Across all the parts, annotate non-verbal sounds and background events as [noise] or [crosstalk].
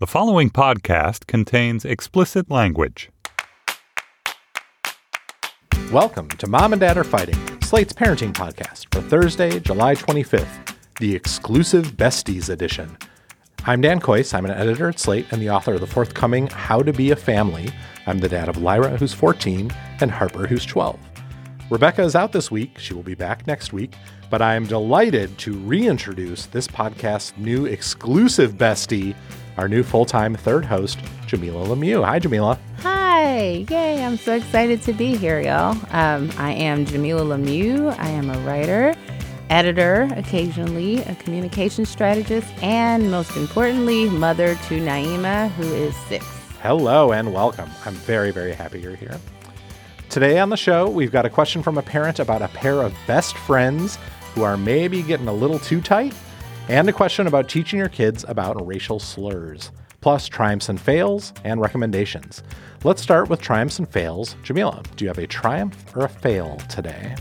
The following podcast contains explicit language. Welcome to Mom and Dad Are Fighting, Slate's parenting podcast for Thursday, July 25th, the exclusive Besties edition. I'm Dan Kois. I'm an editor at Slate and the author of the forthcoming How to Be a Family. I'm the dad of Lyra, who's 14, and Harper, who's 12. Rebecca is out this week. She will be back next week. But I am delighted to reintroduce this podcast's new exclusive bestie, our new full time third host, Jamilah Lemieux. Hi, Jamilah. Hi. Yay. I'm so excited to be here, y'all. Um, I am Jamilah Lemieux. I am a writer editor, occasionally a communication strategist, and most importantly, mother to Naima, who is six. Hello and welcome. I'm very, very happy you're here. Today on the show, we've got a question from a parent about a pair of best friends who are maybe getting a little too tight, and a question about teaching your kids about racial slurs, plus triumphs and fails and recommendations. Let's start with triumphs and fails. Jamilah, do you have a triumph or a fail today?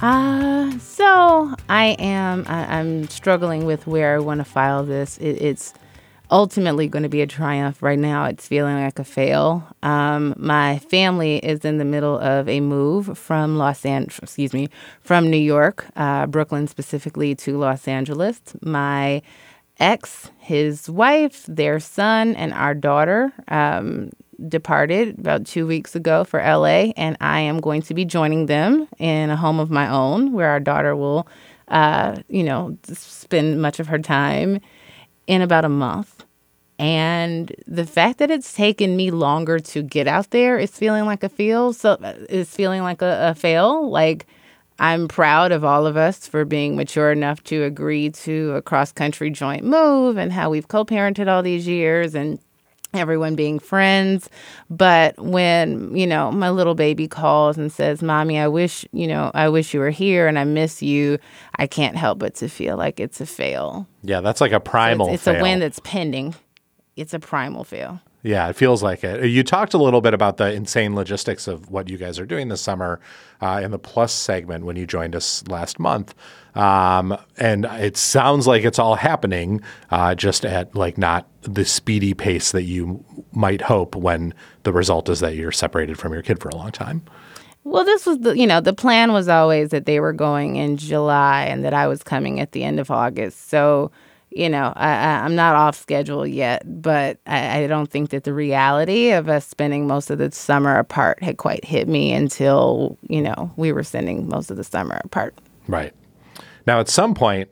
Uh, so I am, I, am struggling with where I want to file this. It, it's ultimately going to be a triumph. Right now, it's feeling like a fail. Um, my family is in the middle of a move from Los Angeles, excuse me, from New York, uh, Brooklyn specifically, to Los Angeles. My ex, his wife, their son, and our daughter um, departed about two weeks ago for LA, and I am going to be joining them in a home of my own where our daughter will, uh, you know, spend much of her time in about a month. And the fact that it's taken me longer to get out there is feeling like a feel. So is feeling like a, a fail. Like I'm proud of all of us for being mature enough to agree to a cross country joint move and how we've co parented all these years and everyone being friends. But when, you know, my little baby calls and says, Mommy, I wish, you know, I wish you were here and I miss you, I can't help but to feel like it's a fail. Yeah, that's like a primal so it's, it's a win that's pending. It's a primal fail. Yeah, it feels like it. You talked a little bit about the insane logistics of what you guys are doing this summer uh, in the Plus segment when you joined us last month. Um, and it sounds like it's all happening uh, just at like not the speedy pace that you might hope when the result is that you're separated from your kid for a long time. Well, this was the, you know, the plan was always that they were going in July and that I was coming at the end of August. So, you know, I, am not off schedule yet, but I, I, don't think that the reality of us spending most of the summer apart had quite hit me until, you know, we were spending most of the summer apart. Right. Now, at some point,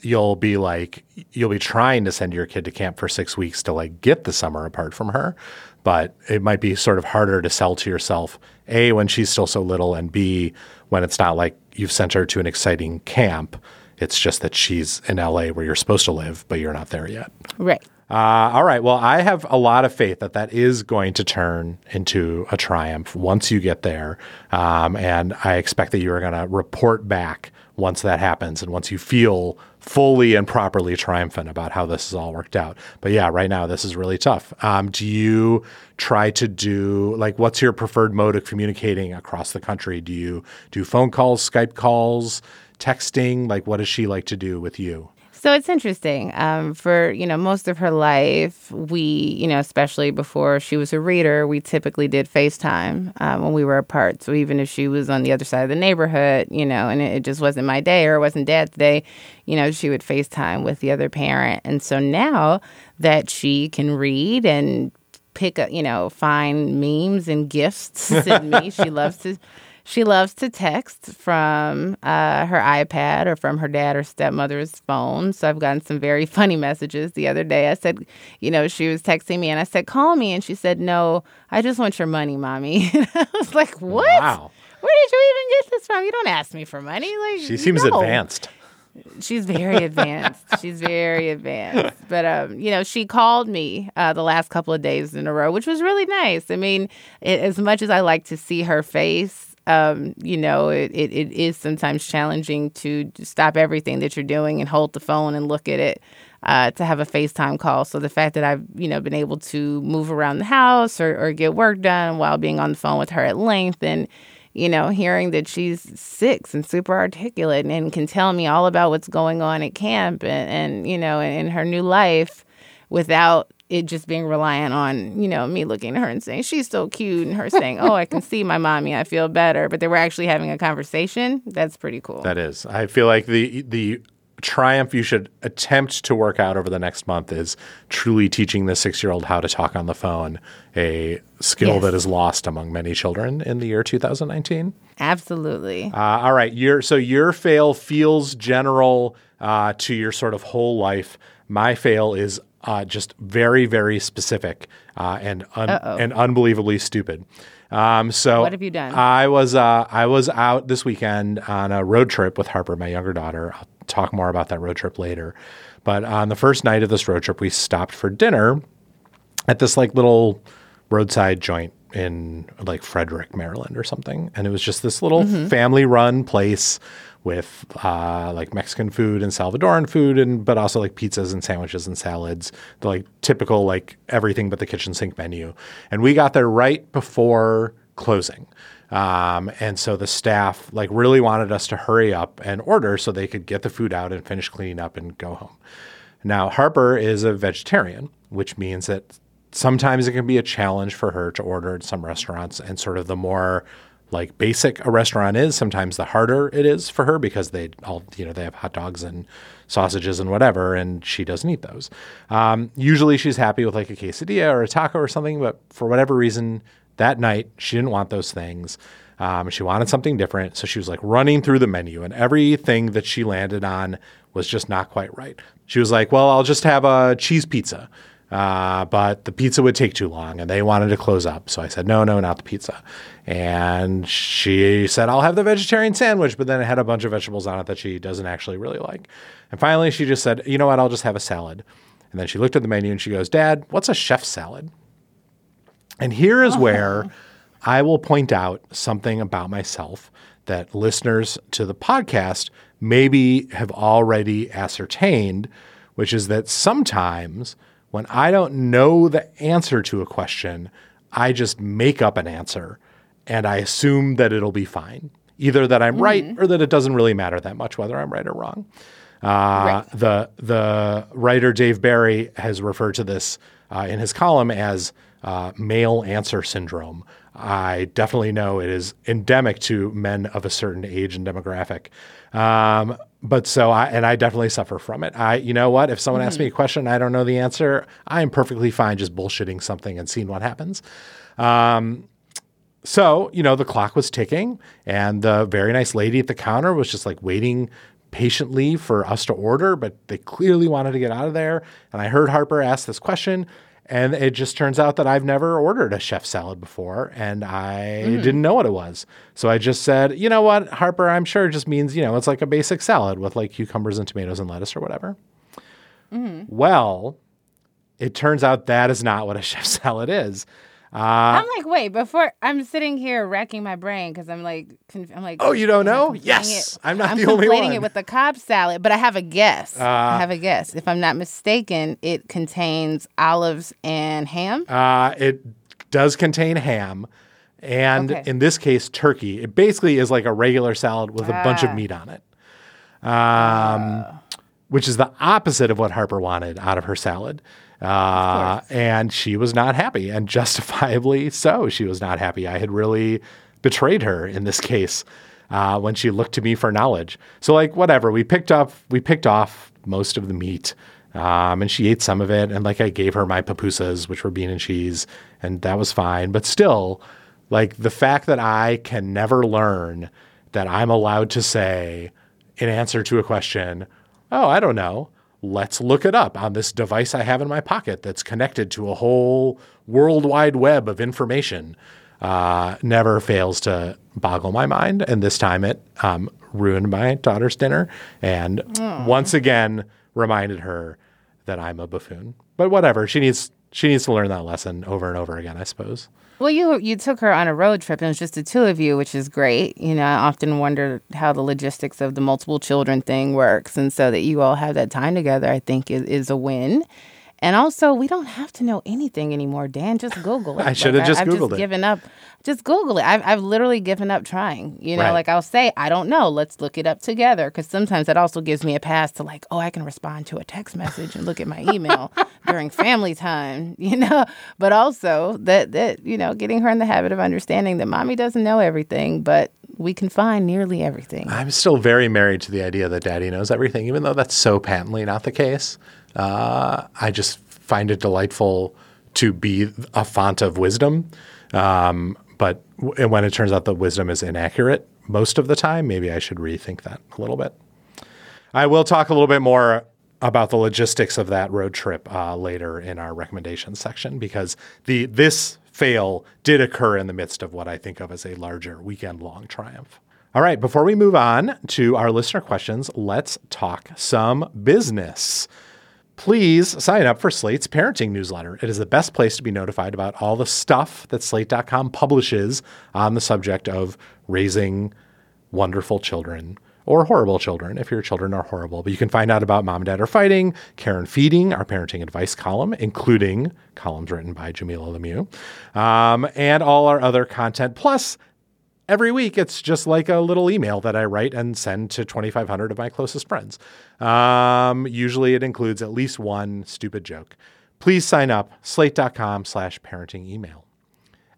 you'll be like, you'll be trying to send your kid to camp for six weeks to like get the summer apart from her. But it might be sort of harder to sell to yourself, A, when she's still so little, and B, when it's not like you've sent her to an exciting camp it's just that she's in LA where you're supposed to live, but you're not there yet. Right. Uh, all right. Well, I have a lot of faith that that is going to turn into a triumph once you get there. Um, and I expect that you are going to report back once that happens and once you feel fully and properly triumphant about how this has all worked out. But yeah, right now, this is really tough. Um, do you try to do, like, what's your preferred mode of communicating across the country? Do you do phone calls, Skype calls? Texting? Like, what does she like to do with you? So it's interesting. Um, for you know most of her life, we you know especially before she was a reader, we typically did FaceTime um, when we were apart. So even if she was on the other side of the neighborhood, you know, and it, just wasn't my day or it wasn't Dad's day, you know, she would FaceTime with the other parent. And so now that she can read and pick up, you know, find memes and gifts [laughs] to me, she loves to she loves to text from uh, her iPad or from her dad or stepmother's phone. So I've gotten some very [laughs] funny messages the other day. I said, you know, she was texting me and I said, call me. And she said, no, I just want your money, mommy. [laughs] I was like, what? Wow. Where did you even get this from? You don't ask me for money. Like she seems no. advanced. She's very advanced. [laughs] She's very advanced. But um, you know, she called me uh, the last couple of days in a row, which was really nice. I mean, it, as much as I like to see her face, um, you know, it, it, it is sometimes challenging to stop everything that you're doing and hold the phone and look at it. Uh, to have a FaceTime call. So the fact that I've, you know, been able to move around the house or, or get work done while being on the phone with her at length and you know, hearing that she's six and super articulate and, and can tell me all about what's going on at camp and, and you know, in, in her new life without it just being reliant on, you know, me looking at her and saying, she's so cute, and her saying, oh, I can see my mommy, I feel better. But they were actually having a conversation. That's pretty cool. That is. I feel like the the triumph you should attempt to work out over the next month is truly teaching the six year old how to talk on the phone, a skill Yes. that is lost among many children in the year 2019. Absolutely. Uh, all right, your so your fail feels general uh, to your sort of whole life. My fail is uh, just very, very specific uh, and un- and unbelievably stupid. Um, so What have you done? I was uh, I was out this weekend on a road trip with Harper, my younger daughter. I'll talk more about that road trip later. But on the first night of this road trip, we stopped for dinner at this like little roadside joint in like Frederick, Maryland or something. And it was just this little family run place with uh, like Mexican food and Salvadoran food and but also like pizzas and sandwiches and salads, the like typical like everything but the kitchen sink menu. And we got there right before closing. Um, and so the staff like really wanted us to hurry up and order so they could get the food out and finish cleaning up and go home. Now, Harper is a vegetarian, which means that sometimes it can be a challenge for her to order at some restaurants. And sort of the more like basic a restaurant is, sometimes the harder it is for her because they all, you know, they have hot dogs and sausages and whatever, and she doesn't eat those. Um, usually she's happy with like a quesadilla or a taco or something, but for whatever reason, that night she didn't want those things. Um, she wanted something different. So she was like running through the menu, and everything that she landed on was just not quite right. She was like, Well, I'll just have a cheese pizza. Uh, but the pizza would take too long and they wanted to close up. So I said, No, no, not the pizza. And she said, I'll have the vegetarian sandwich, but then it had a bunch of vegetables on it that she doesn't actually really like. And finally, she just said, You know what? I'll just have a salad. And then she looked at the menu and she goes, Dad, what's a chef salad? And here is where I will point out something about myself that listeners to the podcast maybe have already ascertained, which is that sometimes when I don't know the answer to a question, I just make up an answer and I assume that it'll be fine. Either that I'm right or that it doesn't really matter that much whether I'm right or wrong. Uh, The the writer Dave Barry has referred to this uh, in his column as uh, male answer syndrome. I definitely know it is endemic to men of a certain age and demographic. Um, but so I and I definitely suffer from it. I you know what? If someone asks me a question and I don't know the answer, I am perfectly fine just bullshitting something and seeing what happens. Um, so, you know, the clock was ticking, and the very nice lady at the counter was just like waiting patiently for us to order, but they clearly wanted to get out of there. And I heard Harper ask this question, and it just turns out that I've never ordered a chef salad before, and I mm. didn't know what it was. So I just said, you know what, Harper, I'm sure it just means, you know, it's like a basic salad with like cucumbers and tomatoes and lettuce or whatever. Mm. Well, it turns out that is not what a [laughs] chef salad is. Uh, I'm like, wait, before I'm sitting here racking my brain because I'm like, conf- I'm like, Oh, you don't know? Yes, it- I'm not I'm the only one. Uh, it with the Cobb salad, but I have a guess. I have a guess. If I'm not mistaken, it contains olives and ham. Uh, it does contain ham, and Okay. in this case, turkey. It basically is like a regular salad with a bunch of Ah. meat on it, um, which is the opposite of what Harper wanted out of her salad. Uh, and she was not happy, and [laughs] justifiably so. She was not happy. I had really betrayed her in this case uh, when she looked to me for knowledge. So, like, whatever. We picked up, we picked off most of the meat. Um, and she ate some of it, and like I gave her my pupusas, which were bean and cheese, and that was fine. But still, like the fact that I can never learn that I'm allowed to say in answer to a question, oh, I don't know. Let's look it up on this device I have in my pocket that's connected to a whole worldwide web of information. Uh, never fails to boggle my mind, and this time it um, ruined my daughter's dinner and once again reminded her that I'm a buffoon. But whatever, she needs she needs to learn that lesson over and over again, I suppose. Well, you you took her on a road trip, and it was just the two of you, which is great. You know, I often wonder how the logistics of the multiple children thing works, and so that you all have that time together, I think is, is a win. And also, we don't have to know anything anymore, Dan. Just Google it. [laughs] I should have just I've Googled just it. given up. Just Google it. I've, I've literally given up trying. You know, Right. like I'll say, I don't know. Let's look it up together. Because sometimes that also gives me a pass to like, oh, I can respond to a text message and look at my email [laughs] during family time. [laughs] You know, but also that that you know, getting her in the habit of understanding that mommy doesn't know everything, but we can find nearly everything. I'm still very married to the idea that daddy knows everything, even though that's so patently not the case. Uh, I just find it delightful to be a font of wisdom. Um, but w- when it turns out that wisdom is inaccurate most of the time, maybe I should rethink that a little bit. I will talk a little bit more about the logistics of that road trip uh, later in our recommendations section because the this fail did occur in the midst of what I think of as a larger weekend long triumph. All right, before we move on to our listener questions, let's talk some business. Please sign up for Slate's parenting newsletter. It is the best place to be notified about all the stuff that slate.com publishes on the subject of raising wonderful children or horrible children if your children are horrible. But you can find out about Mom and Dad Are Fighting, Care and Feeding, our parenting advice column, including columns written by Jamilah Lemieux, um, and all our other content. Plus, every week it's just like a little email that I write and send to 2,500 of my closest friends. Um, usually it includes at least one stupid joke. Please sign up, slate.com slash parenting email.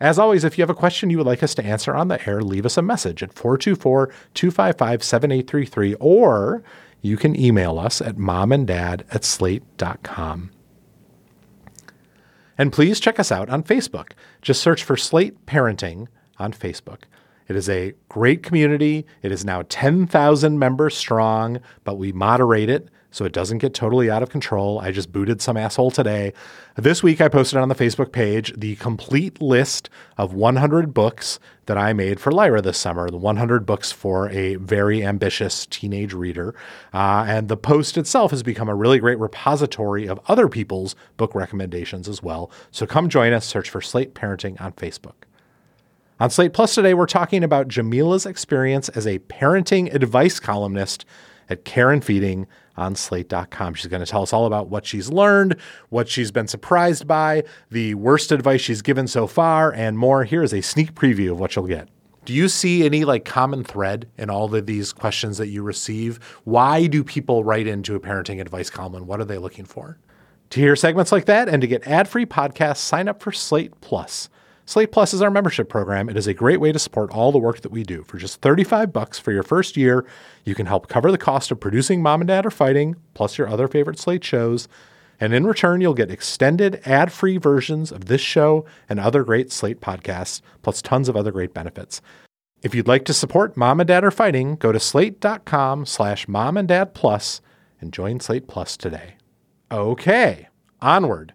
As always, if you have a question you would like us to answer on the air, leave us a message at 424 255 7833, or you can email us at momanddad at slate.com. And please check us out on Facebook. Just search for Slate Parenting on Facebook. It is a great community. It is now 10,000 members strong, but we moderate it so it doesn't get totally out of control. I just booted some asshole today. This week, I posted on the Facebook page the complete list of 100 books that I made for Lyra this summer, the 100 books for a very ambitious teenage reader. Uh, and the post itself has become a really great repository of other people's book recommendations as well. So come join us, search for Slate Parenting on Facebook. On Slate Plus today, we're talking about Jamilah's experience as a parenting advice columnist at Care and Feeding on slate.com. She's going to tell us all about what she's learned, what she's been surprised by, the worst advice she's given so far, and more. Here is a sneak preview of what you'll get. Do you see any like common thread in all of these questions that you receive? Why do people write into a parenting advice column and what are they looking for? To hear segments like that and to get ad-free podcasts, sign up for Slate Plus. Slate Plus is our membership program. It is a great way to support all the work that we do. For just 35 bucks for your first year, you can help cover the cost of producing Mom and Dad Are Fighting, plus your other favorite Slate shows. And in return, you'll get extended ad-free versions of this show and other great Slate podcasts, plus tons of other great benefits. If you'd like to support Mom and Dad Are Fighting, go to slate.com slash mom and dad plus and join Slate Plus today. Okay, onward.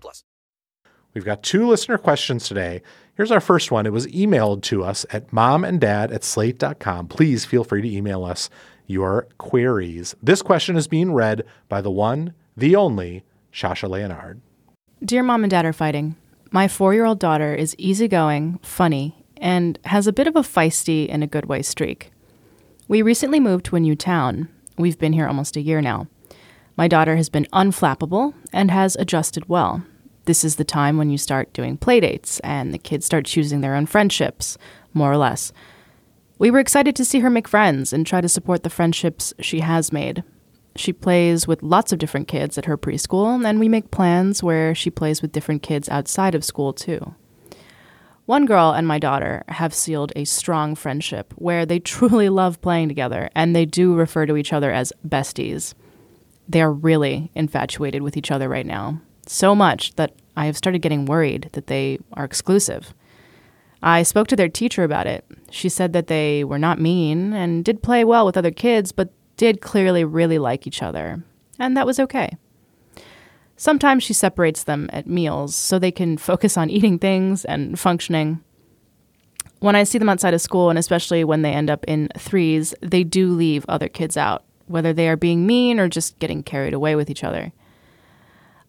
plus. We've got two listener questions today. Here's our first one. It was emailed to us at momanddad at slate.com. Please feel free to email us your queries. This question is being read by the one, the only, Sasha Leonard. Dear Mom and Dad Are Fighting, my four year old daughter is easygoing, funny, and has a bit of a feisty in a good way streak. We recently moved to a new town. We've been here almost a year now. My daughter has been unflappable and has adjusted well. This is the time when you start doing playdates and the kids start choosing their own friendships, more or less. We were excited to see her make friends and try to support the friendships she has made. She plays with lots of different kids at her preschool, and we make plans where she plays with different kids outside of school, too. One girl and my daughter have sealed a strong friendship where they [laughs] truly love playing together, and they do refer to each other as besties. They are really infatuated with each other right now, so much that I have started getting worried that they are exclusive. I spoke to their teacher about it. She said that they were not mean and did play well with other kids, but did clearly really like each other. And that was okay. Sometimes she separates them at meals so they can [laughs] focus on eating things and functioning. When I see them outside of school, and especially when they end up in threes, they do leave other kids out, whether they are being mean or just getting carried away with each other.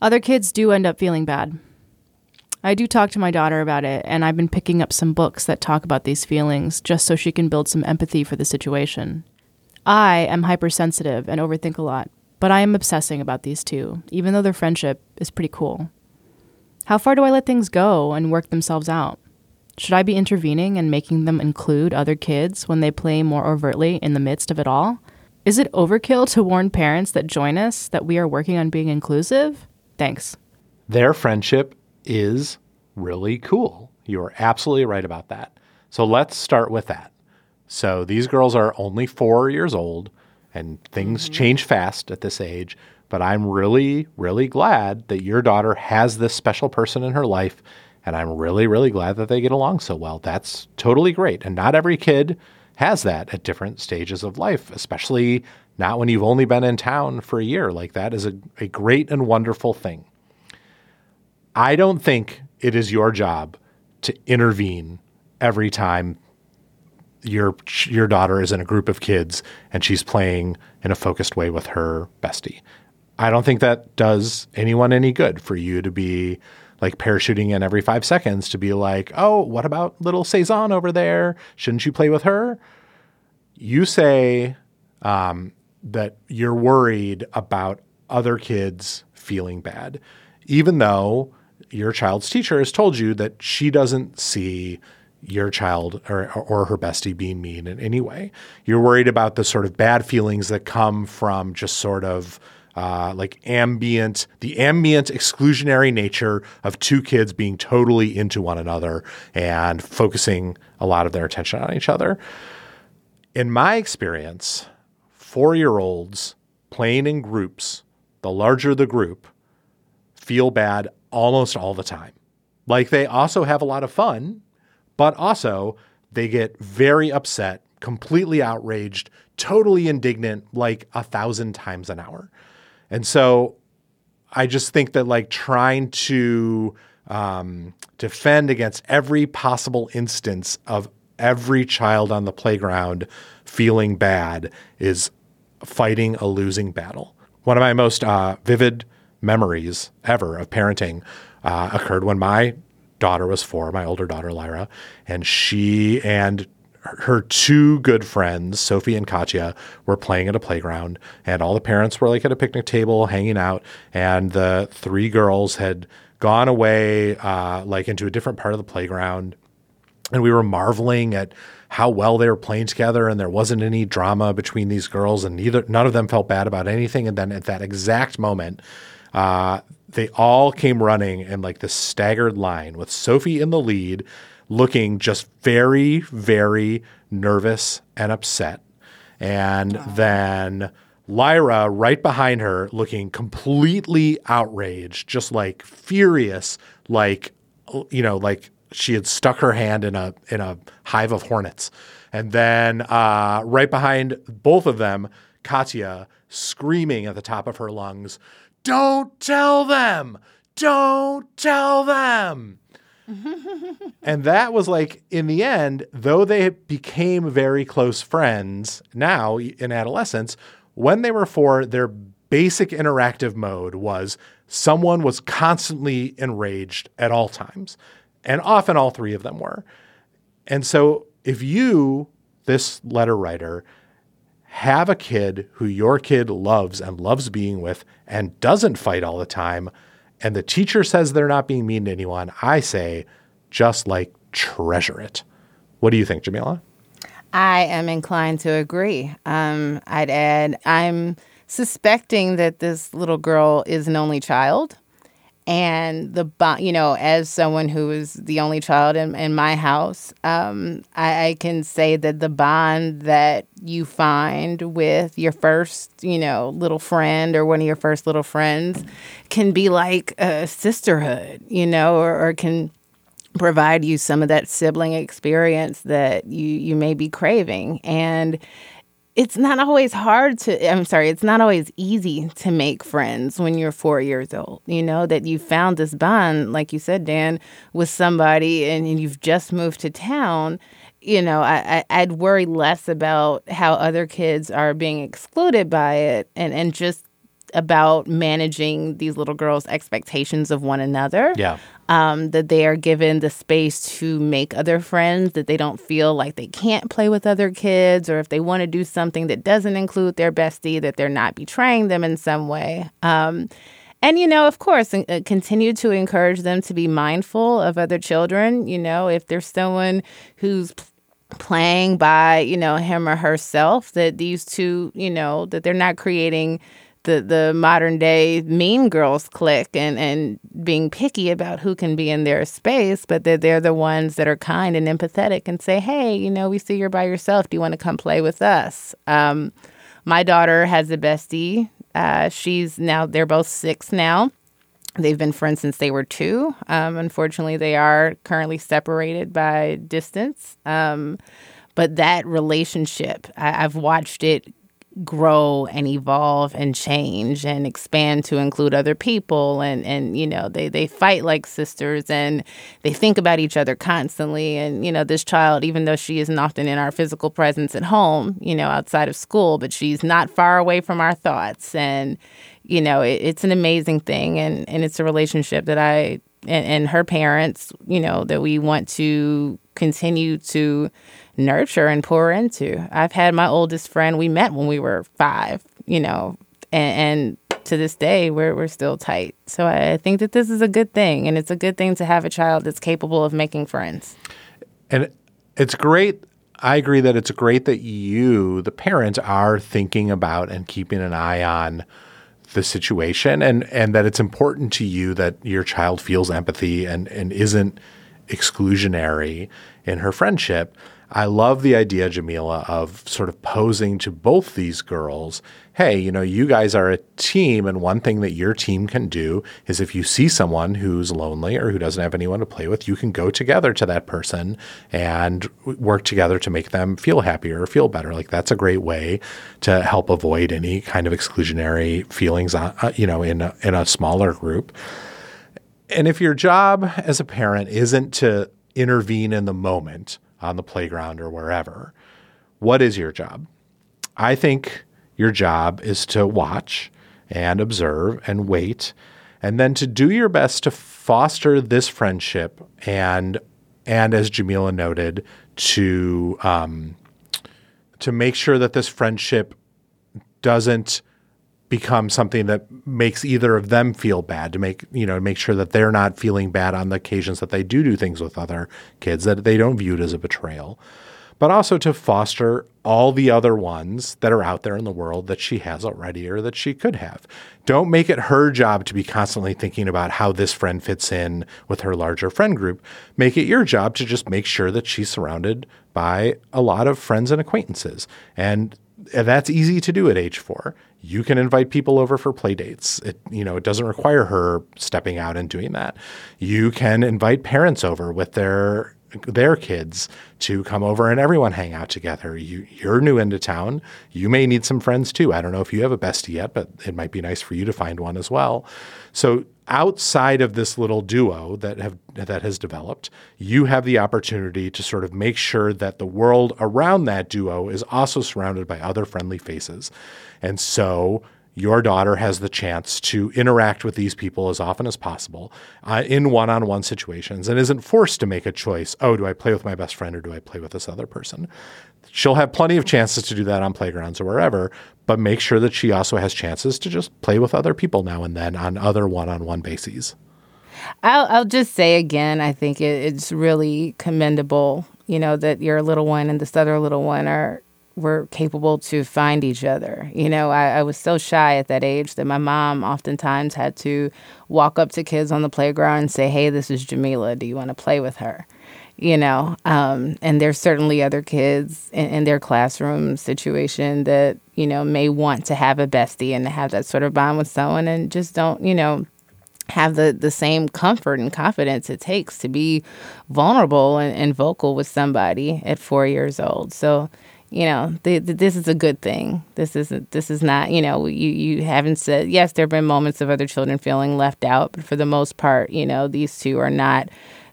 Other kids do end up feeling bad. I do talk to my daughter about it, and I've been picking up some books that talk about these feelings just so she can build some empathy for the situation. I am hypersensitive and overthink a lot, but I am obsessing about these two, even though their friendship is pretty cool. How far do I let things go and work themselves out? Should I be intervening and making them include other kids when they play more overtly in the midst of it all? Is it overkill to warn parents that join us that we are working on being inclusive? Thanks. Their friendship is really cool. You're absolutely right about that. So let's start with that. So these girls are only four years old, and things Mm-hmm. change fast at this age. But I'm really, really glad that your daughter has this special person in her life. And I'm really, really glad that they get along so well. That's totally great. And not every kid has that at different stages of life, especially not when you've only been in town for a year. Like that is a, a great and wonderful thing. I don't think it is your job to intervene every time your your daughter is in a group of kids and she's playing in a focused way with her bestie. I don't think that does anyone any good for you to be like parachuting in every five seconds to be like, oh, what about little Cezanne over there? Shouldn't you play with her? You say um, that you're worried about other kids feeling bad, even though your child's teacher has told you that she doesn't see your child or, or her bestie being mean in any way. You're worried about the sort of bad feelings that come from just sort of uh, like ambient, the ambient exclusionary nature of two kids being totally into one another and focusing a lot of their attention on each other. In my experience, four year olds playing in groups, the larger the group, feel bad almost all the time. Like they also have a lot of fun, but also they get very upset, completely outraged, totally indignant, like a thousand times an hour. And so I just think that like trying to um, defend against every possible instance of every child on the playground feeling bad is fighting a losing battle. One of my most uh, vivid memories ever of parenting uh, occurred when my daughter was four, my older daughter Lyra, and she and her two good friends, Sophie and Katya, were playing at a playground, and all the parents were like at a picnic table hanging out, and the three girls had gone away uh, like into a different part of the playground, and we were marveling at how well they were playing together, and there wasn't any drama between these girls, and neither none of them felt bad about anything. And then at that exact moment, uh, they all came running in like this staggered line with Sophie in the lead, looking just very, very nervous and upset. And then Lyra right behind her, looking completely outraged, just like furious, like, you know, like she had stuck her hand in a in a hive of hornets. And then uh, right behind both of them, Katya screaming at the top of her lungs, Don't tell them! Don't tell them! [laughs] and that was like, in the end, though they became very close friends now in adolescence, when they were four, their basic interactive mode was someone was constantly enraged at all times. And often all three of them were. And so if you, this letter writer, have a kid who your kid loves and loves being with and doesn't fight all the time, and the teacher says they're not being mean to anyone, I say just like treasure it. What do you think, Jamilah? I am inclined to agree. Um, I'd add, I'm suspecting that this little girl is an only child. And the you know, as someone who is the only child in, in my house, um, I, I can say that the bond that you find with your first, you know, little friend or one of your first little friends can be like a sisterhood, you know, or, or can provide you some of that sibling experience that you you may be craving. And it's not always hard to i'm sorry it's not always easy to make friends when you're four years old you know that you found this bond like you said dan with somebody and you've just moved to town you know I, I i'd worry less about how other kids are being excluded by it and and just about managing these little girls expectations of one another Yeah. um, that they are given the space to make other friends, that they don't feel like they can't play with other kids, or if they want to do something that doesn't include their bestie, that they're not betraying them in some way. Um, and, you know, of course, uh, continue to encourage them to be mindful of other children. You know, if there's someone who's playing by, you know, him or herself, that these two, you know, that they're not creating the the modern day mean girls clique and and being picky about who can be in their space, but that they're the ones that are kind and empathetic and say, hey, you know, we see you're by yourself. Do you want to come play with us? Um, my daughter has a bestie. Uh, she's now they're both six now. They've been friends since they were two. Um, unfortunately, they are currently separated by distance. Um, but that relationship, I, I've watched it grow and evolve and change and expand to include other people. And and you know they they fight like sisters and they think about each other constantly. And you know this child even though she isn't often in our physical presence at home you know outside of school but she's not far away from our thoughts. And you know it, it's an amazing thing. And and it's a relationship that I and, and her parents you know that we want to continue to nurture and pour into. I've had my oldest friend, we met when we were five, you know, and, and to this day, we're, we're still tight. So I, think that this is a good thing. And it's a good thing to have a child that's capable of making friends. And it's great. I agree that it's great that you, the parents, are thinking about and keeping an eye on the situation and, and that it's important to you that your child feels empathy and, and isn't exclusionary in her friendship. I love the idea, Jamilah, of sort of posing to both these girls hey, you know, you guys are a team, and one thing that your team can do is if you see someone who's lonely or who doesn't have anyone to play with, you can go together to that person and work together to make them feel happier or feel better. Like that's a great way to help avoid any kind of exclusionary feelings, uh, uh, you know, in a, in a smaller group. And if your job as a parent isn't to intervene in the moment on the playground or wherever, what is your job? I think your job is to watch and observe and wait, and then to do your best to foster this friendship and and as Jamilah noted, to um, to make sure that this friendship doesn't become something that makes either of them feel bad to make you know make sure that they're not feeling bad on the occasions that they do do things with other kids that they don't view it as a betrayal but also to foster all the other ones that are out there in the world that she has already or that she could have. Don't make it her job to be constantly thinking about how this friend fits in with her larger friend group. Make it your job to just make sure that she's surrounded by a lot of friends and acquaintances. And Uh, that's easy to do at age four. You can invite people over for play dates. It, you know, it doesn't require her stepping out and doing that. You can invite parents over with their their kids to come over and everyone hang out together. You you're new into town. You may need some friends too. I don't know if you have a bestie yet, but it might be nice for you to find one as well. So outside of this little duo that have that has developed, you have the opportunity to sort of make sure that the world around that duo is also surrounded by other friendly faces. And so your daughter has the chance to interact with these people as often as possible uh, in one on one situations and isn't forced to make a choice. Oh, do I play with my best friend or do I play with this other person? She'll have plenty of chances to do that on playgrounds or wherever, but make sure that she also has chances to just play with other people now and then on other one on one bases. I'll, I'll just say again, I think it, it's really commendable, you know, that your little one and this other little one are were capable to find each other. You know, I, I was so shy at that age that my mom oftentimes had to walk up to kids on the playground and say, "Hey, this is Jamilah. Do you want to play with her?" You know, um, and there's certainly other kids in, in their classroom situation that you know may want to have a bestie and to have that sort of bond with someone, and just don't, you know, have the, the same comfort and confidence it takes to be vulnerable and, and vocal with somebody at four years old. So, you know, the, the, this is a good thing. This isn't. This is not. You know, you you haven't said yes. There have been moments of other children feeling left out, but for the most part, you know, these two are not.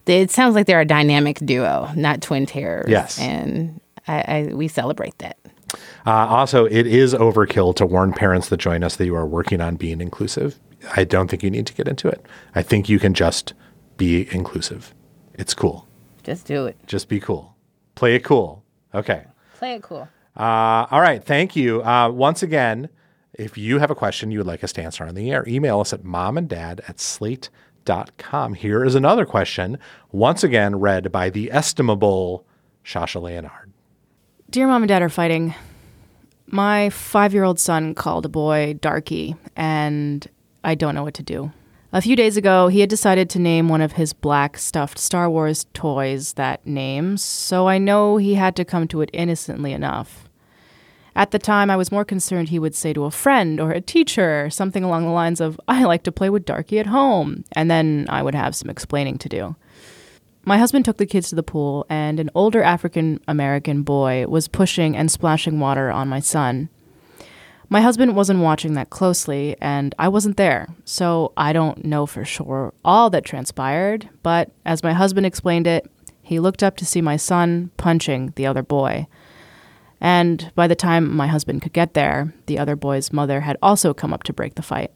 They, it sounds like they're a dynamic duo, not twin terrors. Yes, and I, I we celebrate that. Uh, also, it is overkill to warn parents that join us that you are working on being inclusive. I don't think you need to get into it. I think you can just be inclusive. It's cool. Just do it. Just be cool. Play it cool. Okay. Play it cool. Uh, all right. Thank you. Uh, once again, if you have a question you would like us to answer on the air, email us at mom and dad at slate.com. Here is another question, once again read by the estimable Sasha Leonard. Dear mom and dad are fighting. My five year old son called a boy Darky, and I don't know what to do. A few days ago, he had decided to name one of his black stuffed Star Wars toys that name, so I know he had to come to it innocently enough. At the time, I was more concerned he would say to a friend or a teacher something along the lines of, I like to play with Darky at home, and then I would have some explaining to do. My husband took the kids to the pool, and an older African American boy was pushing and splashing water on my son. My husband wasn't watching that closely, and I wasn't there, so I don't know for sure all that transpired, but as my husband explained it, he looked up to see my son punching the other boy. And by the time my husband could get there, the other boy's mother had also come up to break the fight.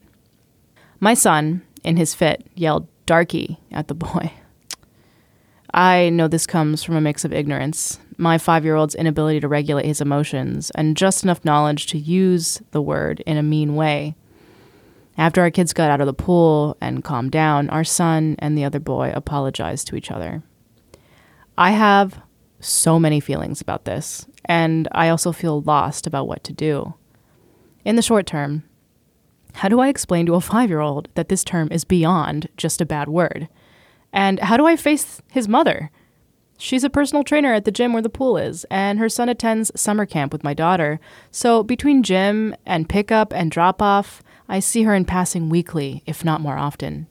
My son, in his fit, yelled, Darky, at the [laughs] boy. I know this comes from a mix of ignorance, my five year old's inability to regulate his emotions, and just enough knowledge to use the word in a mean way. After our kids got out of the pool and calmed down, our son and the other boy apologized to each other. I have so many feelings about this, and I also feel lost about what to do. In the short term, how do I explain to a five year old that this term is beyond just a bad word? And how do I face his mother? She's a personal trainer at the gym where the pool is, and her son attends summer camp with my daughter. So between gym and pickup and drop off, I see her in passing weekly, if not more often.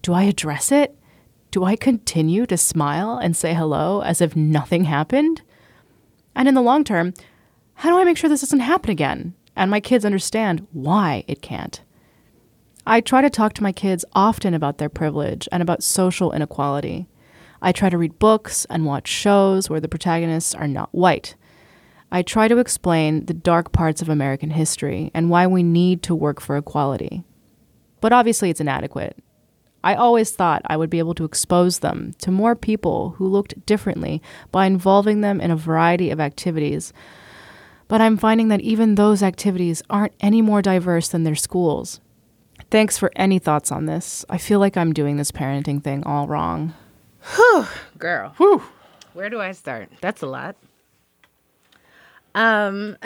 Do I address it? Do I continue to smile and say hello as if nothing happened? And in the long term, how do I make sure this doesn't happen again and my kids understand why it can't? I try to talk to my kids often about their privilege and about social inequality. I try to read books and watch shows where the protagonists are not white. I try to explain the dark parts of American history and why we need to work for equality. But obviously, it's inadequate. I always thought I would be able to expose them to more people who looked differently by involving them in a variety of activities. But I'm finding that even those activities aren't any more diverse than their schools. Thanks for any thoughts on this. I feel like I'm doing this parenting thing all wrong. Whew, girl. Whew. Where do I start? That's a lot. Um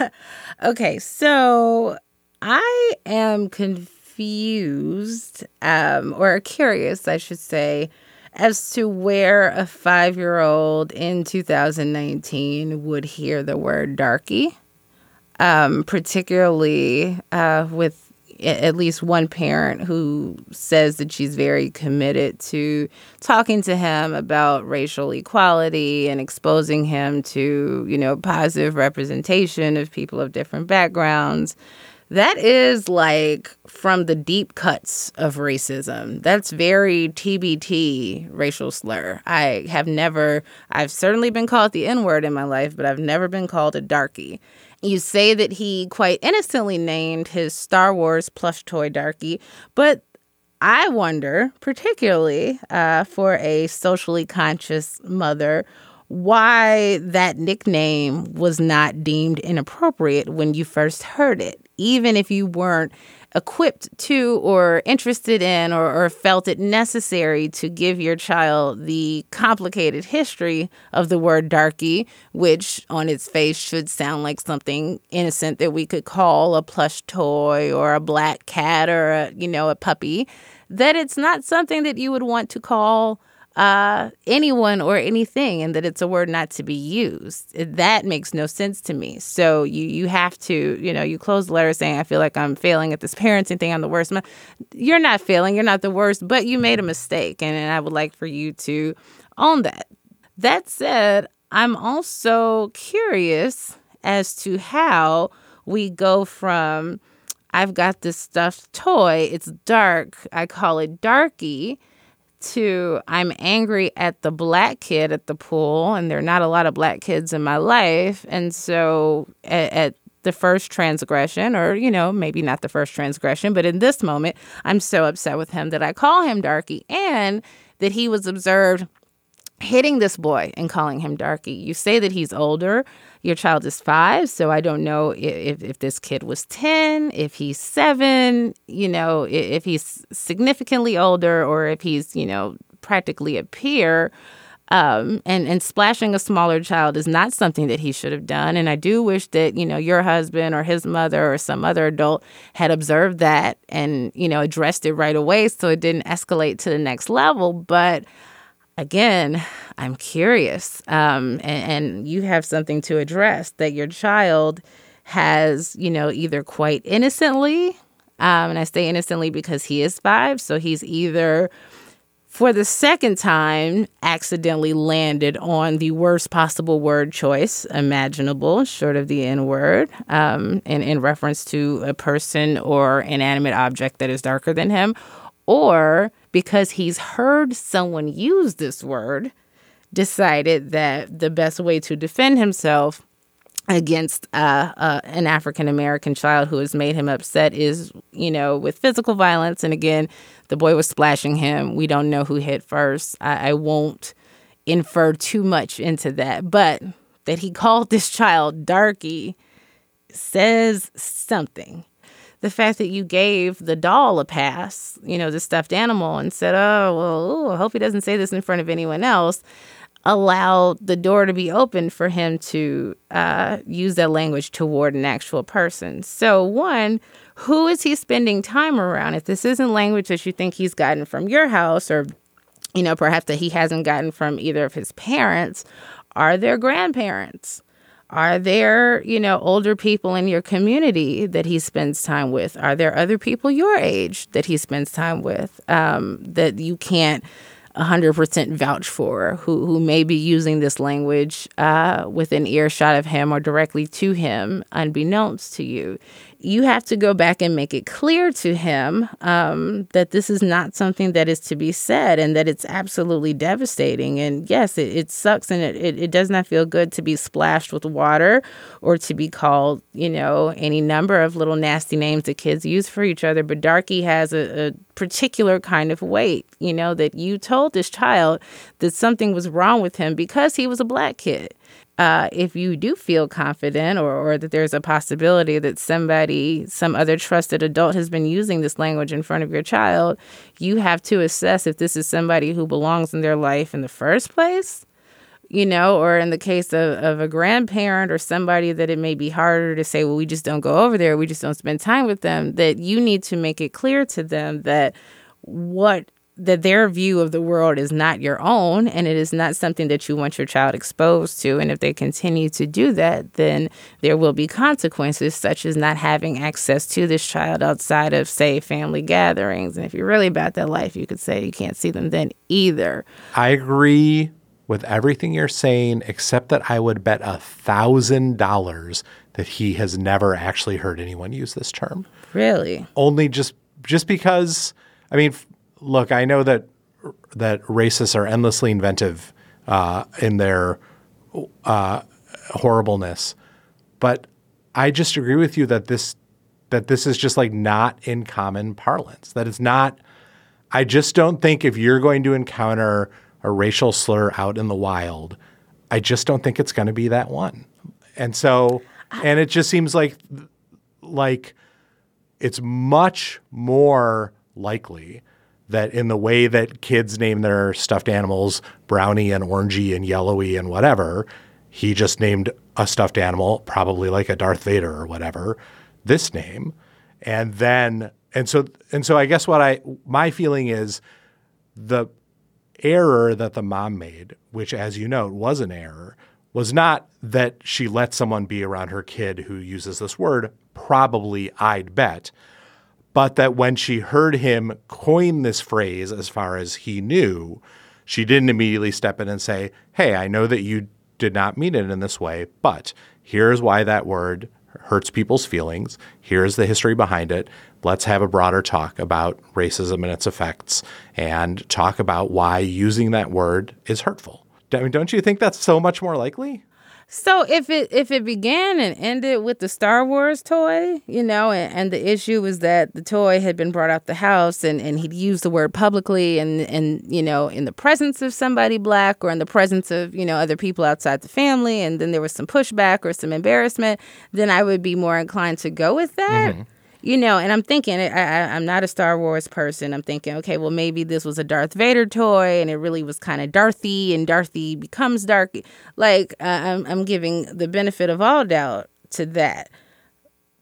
[laughs] okay, so I am confused um or curious, I should say, as to where a 5-year-old in 2019 would hear the word darky. Um particularly uh with at least one parent who says that she's very committed to talking to him about racial equality and exposing him to, you know, positive representation of people of different backgrounds. That is like from the deep cuts of racism. That's very TBT racial slur. I have never, I've certainly been called the N word in my life, but I've never been called a darky. You say that he quite innocently named his Star Wars plush toy darky, but I wonder, particularly uh, for a socially conscious mother, why that nickname was not deemed inappropriate when you first heard it, even if you weren't equipped to or interested in or, or, felt it necessary to give your child the complicated history of the word darky, which on its face should sound like something innocent that we could call a plush toy or a black cat or a, you know, a puppy, that it's not something that you would want to call uh, anyone or anything and that it's a word not to be used. That makes no sense to me. So you you have to, you know, you close the letter saying, I feel like I'm failing at this parenting thing. I'm the worst. You're not failing. You're not the worst, but you made a mistake. And, and I would like for you to own that. That said, I'm also curious as to how we go from I've got this stuffed toy, it's dark, I call it darky to I'm angry at the black kid at the pool, and there are not a lot of black kids in my life. And so at, at, the first transgression, or, you know, maybe not the first transgression, but in this moment, I'm so upset with him that I call him Darky and that he was observed hitting this boy and calling him Darky. You say that he's older. Your child is five, so I don't know if, if this kid was 10, if he's seven, you know, if he's significantly older or if he's, you know, practically a peer. Um, and and splashing a smaller child is not something that he should have done. And I do wish that you know your husband or his mother or some other adult had observed that and you know addressed it right away so it didn't escalate to the next level. But again, I'm curious, um, and, and you have something to address that your child has, you know, either quite innocently, um, and I say innocently because he is five, so he's either for the second time accidentally landed on the worst possible word choice imaginable, short of the N word, um, in, in reference to a person or inanimate object that is darker than him, or because he's heard someone use this word, decided that the best way to defend himself against uh, uh, an African American child who has made him upset is, you know, with physical violence. And again, the boy was splashing him. We don't know who hit first. I, I won't infer too much into that, but that he called this child Darky says something the fact that you gave the doll a pass, you know, the stuffed animal, and said, oh, well, ooh, I hope he doesn't say this in front of anyone else, allowed the door to be open for him to uh, use that language toward an actual person. So, one, who is he spending time around? If this isn't language that you think he's gotten from your house or you know, perhaps that he hasn't gotten from either of his parents, are there grandparents? Are there, you know, older people in your community that he spends time with? Are there other people your age that he spends time with um, that you can't 100% vouch for who, who may be using this language uh, within earshot of him or directly to him, unbeknownst to you? You have to go back and make it clear to him um, that this is not something that is to be said and that it's absolutely devastating. And yes, it, it sucks and it, it, it, does not feel good to be splashed with water or to be called, you know, any number of little nasty names that kids use for each other. But Darky has a, a particular kind of weight, you know, that you told this child that something was wrong with him because he was a black kid uh, if you do feel confident or, or that there's a possibility that somebody, some other trusted adult has been using this language in front of your child, you have to assess if this is somebody who belongs in their life in the first place, you know, or in the case of, of a grandparent or somebody that it may be harder to say, well, we just don't go over there, we just don't spend time with them, that you need to make it clear to them that what that their view of the world is not your own and it is not something that you want your child exposed to. And if they continue to do that, then there will be consequences, such as not having access to this child outside of, say, family gatherings. And if you're really about that life, you could say you can't see them then either. I agree with everything you're saying, except that I would bet a thousand dollars that he has never actually heard anyone use this term. Really? Only just just because. I mean, look, I know that that racists are endlessly inventive uh, in their uh, horribleness, but I just agree with you that this that this is just like not in common parlance. That it's not. I just don't think if you're going to encounter a racial slur out in the wild, I just don't think it's going to be that one. And so, and it just seems like like it's much more likely that in the way that kids name their stuffed animals brownie and orangey and yellowy and whatever, he just named a stuffed animal, probably like a Darth Vader or whatever, this name. And then and so and so I guess what I my feeling is the error that the mom made, which as you note was an error, was not that she let someone be around her kid who uses this word, probably I'd bet, but that when she heard him coin this phrase as far as he knew, she didn't immediately step in and say, Hey, I know that you did not mean it in this way, but here's why that word hurts people's feelings. Here's the history behind it. Let's have a broader talk about racism and its effects and talk about why using that word is hurtful. I mean, don't you think that's so much more likely? So if it if it began and ended with the Star Wars toy, you know, and, and the issue was that the toy had been brought out the house and, and he'd used the word publicly and and you know in the presence of somebody black or in the presence of you know other people outside the family, and then there was some pushback or some embarrassment, then I would be more inclined to go with that. Mm-hmm. You know, and I'm thinking, I, I, I'm not a Star Wars person. I'm thinking, okay, well, maybe this was a Darth Vader toy, and it really was kind of Darthy, and Darthy becomes Darky. Like, uh, I'm, I'm giving the benefit of all doubt to that.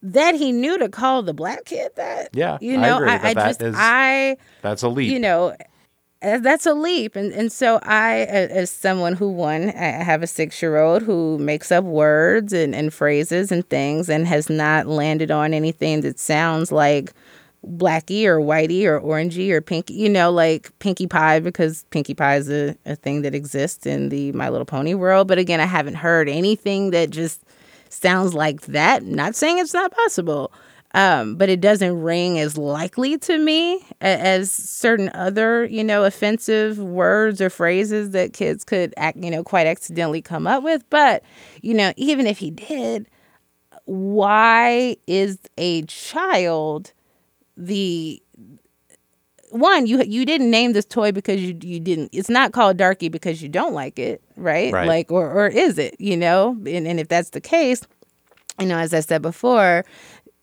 That he knew to call the black kid that. Yeah, you I know, agree I, I that just, is- I, That's a leap. you know, Uh, that's a leap. And and so I, as someone who one i have a six year old who makes up words and, and phrases and things and has not landed on anything that sounds like blacky or whitey or orangey or pinky you know like pinkie pie because pinkie pie is a, a thing that exists in the my little pony world. But again i haven't heard anything that just sounds like that. Not saying it's not possible um, but it doesn't ring as likely to me as certain other, you know, offensive words or phrases that kids could, act, you know, quite accidentally come up with. But, you know, even if he did, why is a child the one you you didn't name this toy because you you didn't it's not called darky because you don't like it right, Right. like or or is it you know and, and if that's the case you know as i said before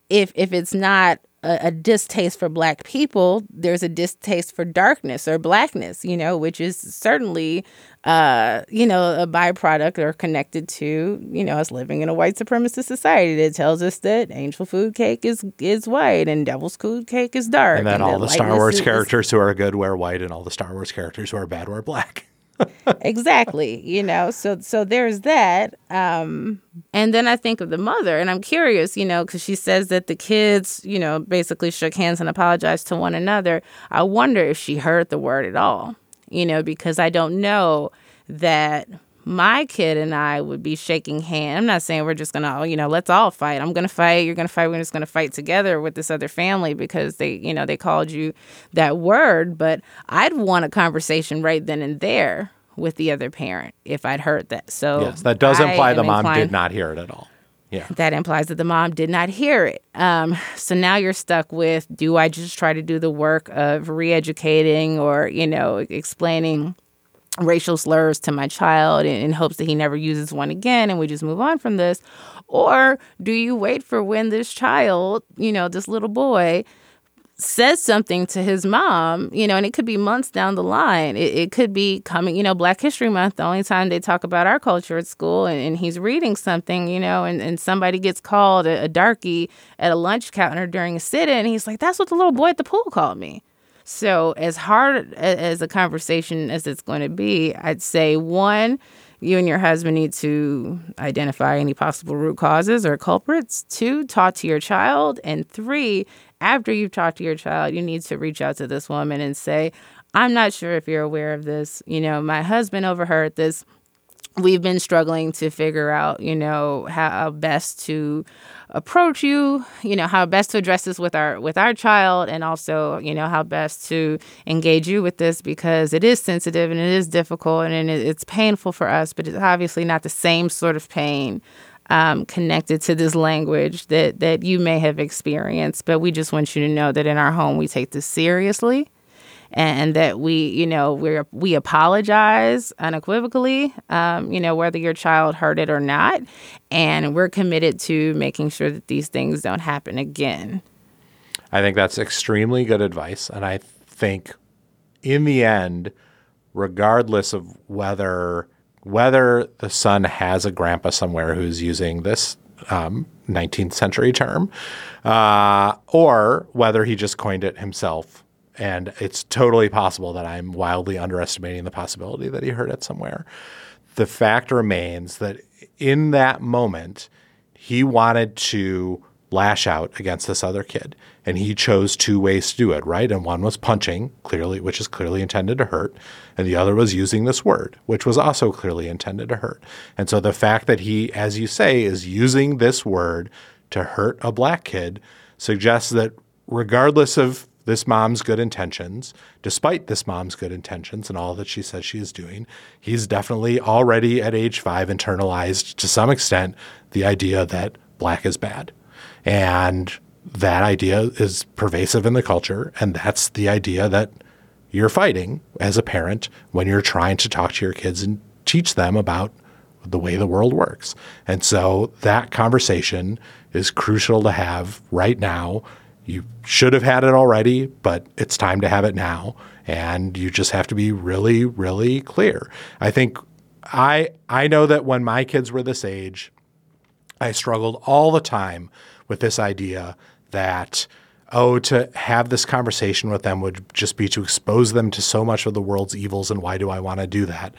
if if it's not a, a distaste for black people there's a distaste for darkness or blackness you know which is certainly uh you know a byproduct or connected to you know us living in a white supremacist society that tells us that angel food cake is is white and devil's food cake is dark and then all the Star Wars is- characters who are good wear white, and all the Star Wars characters who are bad wear black. Exactly you know so so there's that um and then i think of the mother and i'm curious you know because she says that the kids you know basically shook hands and apologized to one another. I wonder if she heard the word at all you know because i don't know that my kid and I would be shaking hands. I'm not saying we're just gonna, oh, you know, let's all fight. I'm gonna fight. You're gonna fight. We're just gonna fight together with this other family because they, you know, they called you that word. But I'd want a conversation right then and there with the other parent if I'd heard that. So yes, that does imply the mom did not hear it at all. Yeah. that implies that the mom did not hear it. Um, so now you're stuck with do I just try to do the work of re educating or, you know, explaining racial slurs to my child in, in hopes that he never uses one again and we just move on from this? Or do you wait for when this child, you know, this little boy, says something to his mom, you know, and it could be months down the line. It, it could be coming, you know, Black History Month, the only time they talk about our culture at school, and, and he's reading something, you know, and, and somebody gets called a, a darky at a lunch counter during a sit in, he's like, that's what the little boy at the pool called me. So, as hard as a conversation as it's going to be, I'd say one, you and your husband need to identify any possible root causes or culprits. Two, talk to your child. And three, after you've talked to your child, you need to reach out to this woman and say, I'm not sure if you're aware of this. You know, my husband overheard this we've been struggling to figure out, you know, how best to approach you, you know, how best to address this with our with our child and also, you know, how best to engage you with this because it is sensitive and it is difficult and it, it's painful for us, but it's obviously not the same sort of pain um, connected to this language that that you may have experienced. But we just want you to know that in our home we take this seriously and that we, you know, we we apologize unequivocally, um, you know, whether your child heard it or not, and we're committed to making sure that these things don't happen again. I think that's extremely good advice, and I think in the end, regardless of whether whether the son has a grandpa somewhere who's using this um, 19th century term, uh, or whether he just coined it himself and it's totally possible that I'm wildly underestimating the possibility that he heard it somewhere. The fact remains that in that moment, he wanted to lash out against this other kid, and he chose two ways to do it, right? And one was punching, clearly, which is clearly intended to hurt, and the other was using this word, which was also clearly intended to hurt. And so the fact that he, as you say, is using this word to hurt a black kid suggests that regardless of this mom's good intentions, despite this mom's good intentions and all that she says she is doing, he's definitely already at age five internalized to some extent the idea that black is bad. And that idea is pervasive in the culture. And that's the idea that you're fighting as a parent when you're trying to talk to your kids and teach them about the way the world works. And so that conversation is crucial to have right now you should have had it already, but it's time to have it now. And you just have to be really, really clear. I think I I know that when my kids were this age, I struggled all the time with this idea that oh, to have this conversation with them would just be to expose them to so much of the world's evils, and why do I want to do that?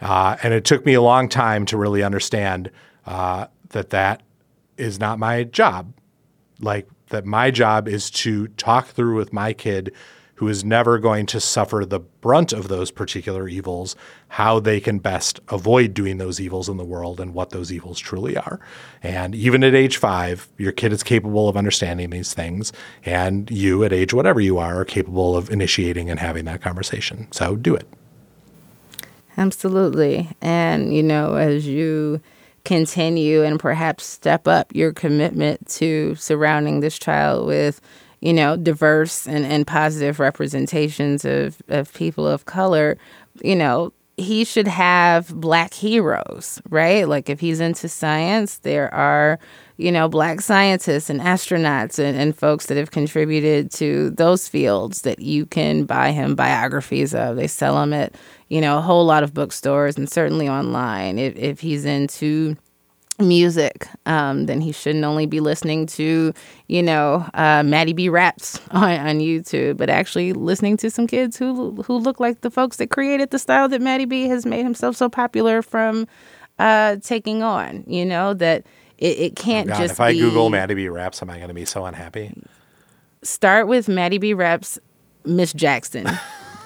Uh, and it took me a long time to really understand uh, that that is not my job. Like that my job is to talk through with my kid who is never going to suffer the brunt of those particular evils, how they can best avoid doing those evils in the world and what those evils truly are. And even at age five, your kid is capable of understanding these things. And you, at age whatever you are, are capable of initiating and having that conversation. So do it. Absolutely. And, you know, as you continue and perhaps step up your commitment to surrounding this child with you know diverse and, and positive representations of, of people of color you know he should have black heroes right? Like if he's into science there are you know black scientists and astronauts and, and folks that have contributed to those fields that you can buy him biographies of they sell them at you know, a whole lot of bookstores and certainly online. If, if he's into music, um, then he shouldn't only be listening to, you know, uh, Matty B raps [laughs] on, on YouTube, but actually listening to some kids who who look like the folks that created the style that Matty B has made himself so popular from uh, taking on. You know that it, it oh, can't Oh God, just. if I be, Google Matty B raps, am I going to be so unhappy? start with Matty B raps Miss Jackson. [laughs]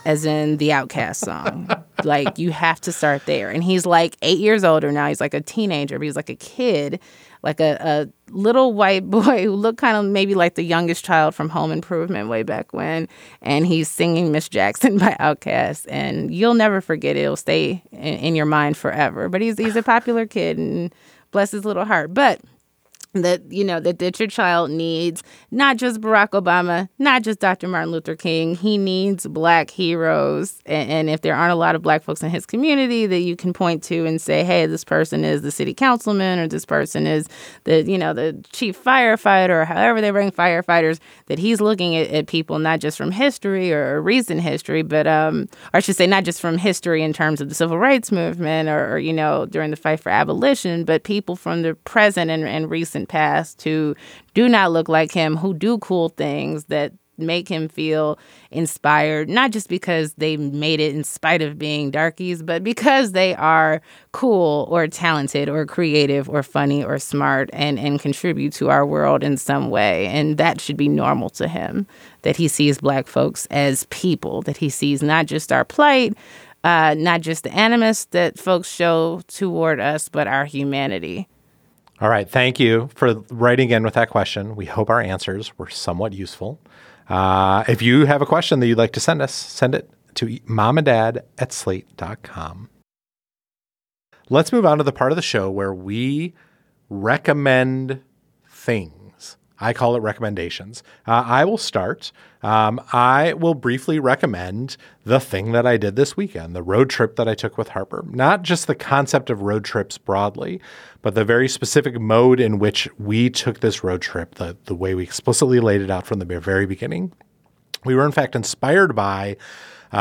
as in the Outkast song. like you have to start there. And he's like eight years older now. He's like a teenager, but he's like a kid, like a, a little white [laughs] boy who looked kind of maybe like the youngest child from Home Improvement way back when. And he's singing Miss Jackson by Outkast. And you'll never forget it. It'll stay in, in your mind forever. But he's he's a popular kid and bless his little heart. But that you know that, your child needs not just barack obama not just dr. Martin luther king. He needs black heroes. And, and, if there aren't a lot of black folks in his community that you can point to and say hey this person is the city councilman or this person is the you know the chief firefighter or however they bring firefighters that he's looking at, at people not just from history or recent history but um or i should say not just from history in terms of the civil rights movement or, or you know during the fight for abolition but people from the present and, and recent past who do not look like him, who do cool things that make him feel inspired, not just because they made it in spite of being darkies, but because they are cool or talented or creative or funny or smart and, and contribute to our world in some way. And that should be normal to him that he sees black folks as people, that he sees not just our plight, uh, not just the animus that folks show toward us, but our humanity. All right. Thank you for writing in with that question. We hope our answers were somewhat useful. Uh, if you have a question that you'd like to send us, send it to momanddad at slate.com. Let's move on to the part of the show where we recommend things. I call it recommendations. Uh, I will start. Um, I will briefly recommend the thing that I did this weekend, the road trip that I took with Harper. Not just the concept of road trips broadly, but the very specific mode in which we took this road trip, the, the way we explicitly laid it out from the very beginning. We were, in fact, inspired by uh,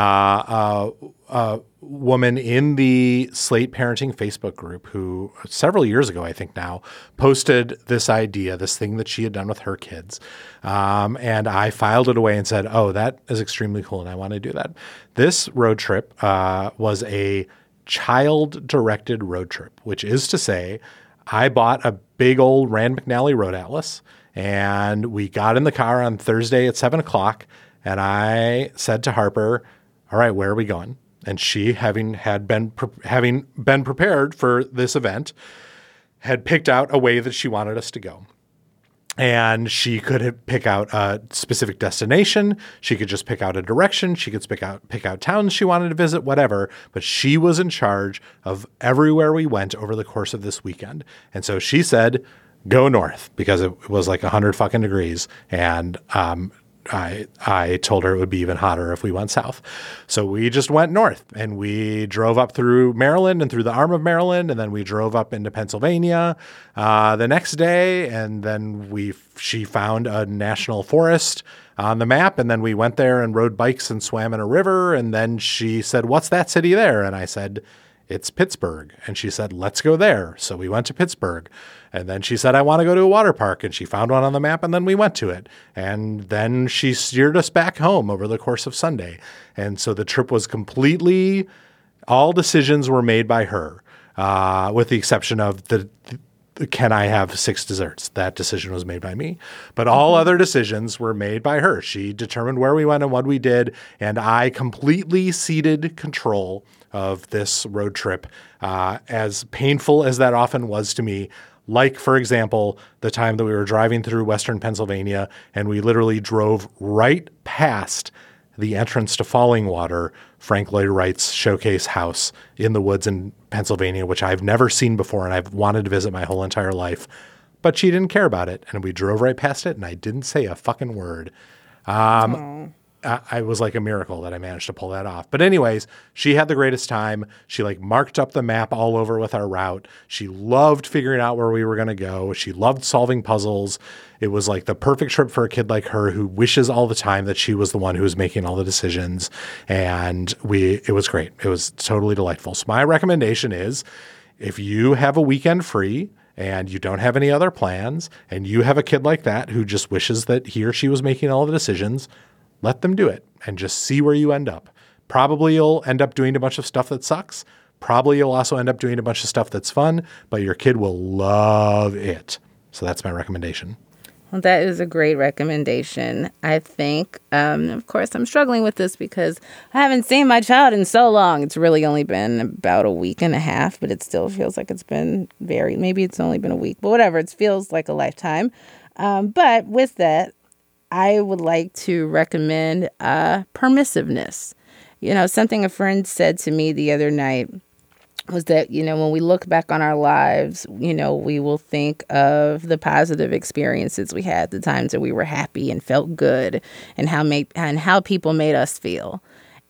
a, a woman in the Slate Parenting Facebook group who several years ago, I think now, posted this idea, this thing that she had done with her kids. Um, and I filed it away and said, oh, that is extremely cool and I want to do that. This road trip uh, was a child directed road trip, which is to say, I bought a big old Rand McNally Road Atlas and we got in the car on Thursday at seven o'clock. And I said to Harper, all right, where are we going? And she, having had been pre- having been prepared for this event, had picked out a way that she wanted us to go. And she could pick out a specific destination. She could just pick out a direction. She could pick out pick out towns she wanted to visit, whatever. But she was in charge of everywhere we went over the course of this weekend. And so she said, "Go north," because it was like hundred fucking degrees, and um, I I told her it would be even hotter if we went south. So we just went north and we drove up through Maryland and through the arm of Maryland, and then we drove up into Pennsylvania uh, the next day, and then we she found a national forest on the map, and then we went there and rode bikes and swam in a river, and then she said, "What's that city there?" And I said it's Pittsburgh. And she said, let's go there. So we went to Pittsburgh. And then she said, I want to go to a water park. And she found one on the map and then we went to it. And then she steered us back home over the course of Sunday. And so the trip was completely, all decisions were made by her, uh, with the exception of the, can I have six desserts? That decision was made by me. But all mm-hmm. other decisions were made by her. She determined where we went and what we did. And I completely ceded control of this road trip, uh, as painful as that often was to me. Like, for example, the time that we were driving through Western Pennsylvania and we literally drove right past the entrance to Fallingwater, Frank Lloyd Wright's showcase house in the woods in Pennsylvania, which I've never seen before and I've wanted to visit my whole entire life. But she didn't care about it. And we drove right past it and I didn't say a fucking word. Um, I, was like a miracle that I managed to pull that off. But anyways, she had the greatest time. She like marked up the map all over with our route. She loved figuring out where we were going to go. She loved solving puzzles. It was like the perfect trip for a kid like her who wishes all the time that she was the one who was making all the decisions. And we, it was great. It was totally delightful. So my recommendation is if you have a weekend free, and you don't have any other plans, and you have a kid like that who just wishes that he or she was making all the decisions, let them do it and just see where you end up. Probably you'll end up doing a bunch of stuff that sucks. Probably you'll also end up doing a bunch of stuff that's fun, but your kid will love it. So that's my recommendation. Well, that is a great recommendation. I think, um, of course, I'm struggling with this because I haven't seen my child in so long. It's really only been about a week and a half, but it still feels like it's been very, maybe it's only been a week, but whatever. It feels like a lifetime. Um, but with that, I would like to recommend uh, permissiveness. You know, something a friend said to me the other night was that, you know, when we look back on our lives, you know, we will think of the positive experiences we had, the times that we were happy and felt good and how make and how people made us feel.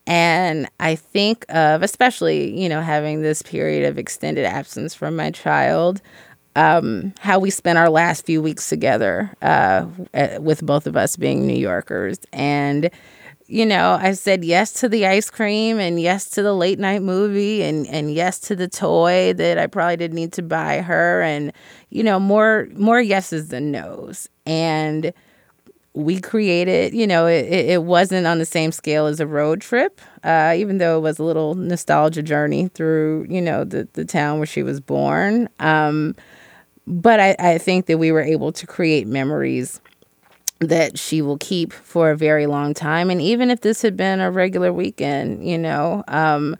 And I think of, especially, you know, having this period of extended absence from my child, um, how we spent our last few weeks together uh, with both of us being New Yorkers. And, you know, I said yes to the ice cream and yes to the late night movie and, and yes to the toy that I probably didn't need to buy her. And, you know, more more yeses than nos. And we created, you know, it, it wasn't on the same scale as a road trip, uh, even though it was a little nostalgia journey through, you know, the, the town where she was born. Um, but I, I think that we were able to create memories that she will keep for a very long time. And even if this had been a regular weekend, you know, um,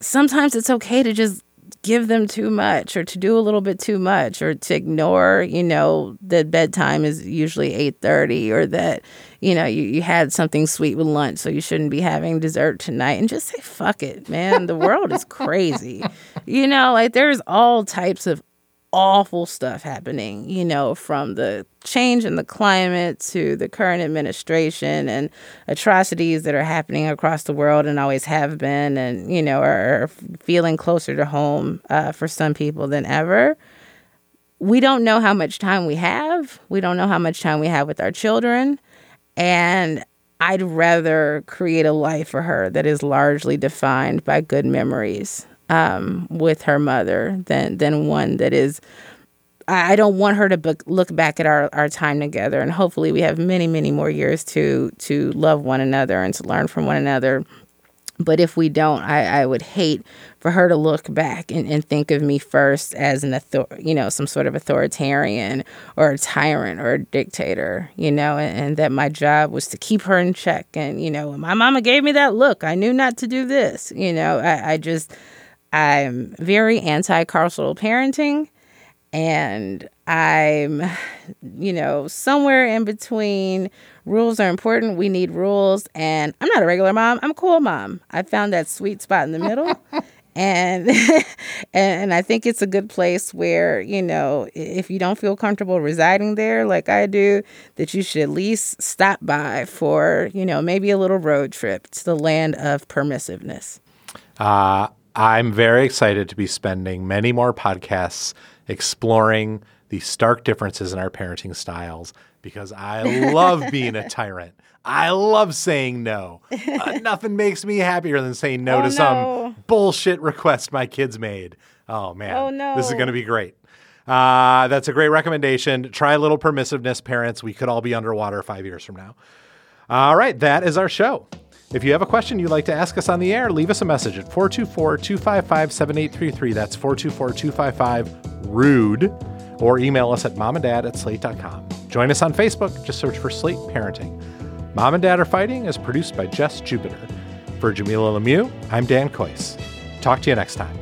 sometimes it's okay to just give them too much or to do a little bit too much or to ignore you know that bedtime is usually 8.30 or that you know you, you had something sweet with lunch so you shouldn't be having dessert tonight. And just say fuck it man. The world is crazy. [laughs] You know like there's all types of awful stuff happening, you know, from the change in the climate to the current administration and atrocities that are happening across the world and always have been, and, you know, are, feeling closer to home uh, for some people than ever. We don't know how much time we have. We don't know how much time we have with our children. And I'd rather create a life for her that is largely defined by good memories um, with her mother than than one that is. I don't want her to look back at our, our time together, and hopefully we have many, many more years to to love one another and to learn from one another. But if we don't, I, I would hate for her to look back and, and think of me first as an author, you know, some sort of authoritarian or a tyrant or a dictator, you know, and, and that my job was to keep her in check. And, you know, my mama gave me that look. I knew not to do this. You know, I, I just I'm very anti carceral parenting. And I'm, you know, somewhere in between. Rules are important. We need rules. And I'm not a regular mom. I'm a cool mom. I found that sweet spot in the middle. [laughs] and [laughs] and I think it's a good place where you know if you don't feel comfortable residing there like I do that you should at least stop by for you know maybe a little road trip to the land of permissiveness. Uh, I'm very excited to be spending many more podcasts exploring the stark differences in our parenting styles because I love [laughs] being a tyrant. I love saying no. Uh, [laughs] nothing makes me happier than saying no Oh, to some bullshit request my kids made. Oh man, Oh, no. this is going to be great. Uh, that's a great recommendation. Try a little permissiveness, parents. We could all be underwater five years from now. All right, that is our show. If you have a question you'd like to ask us on the air, leave us a message at 424 255 7833. That's 424 255 RUDE. Or email us at momanddad at slate.com. Join us on Facebook. Just search for Slate Parenting. Mom and Dad Are Fighting is produced by Jess Jupiter. For Jamilah Lemieux, I'm Dan Kois. Talk to you next time.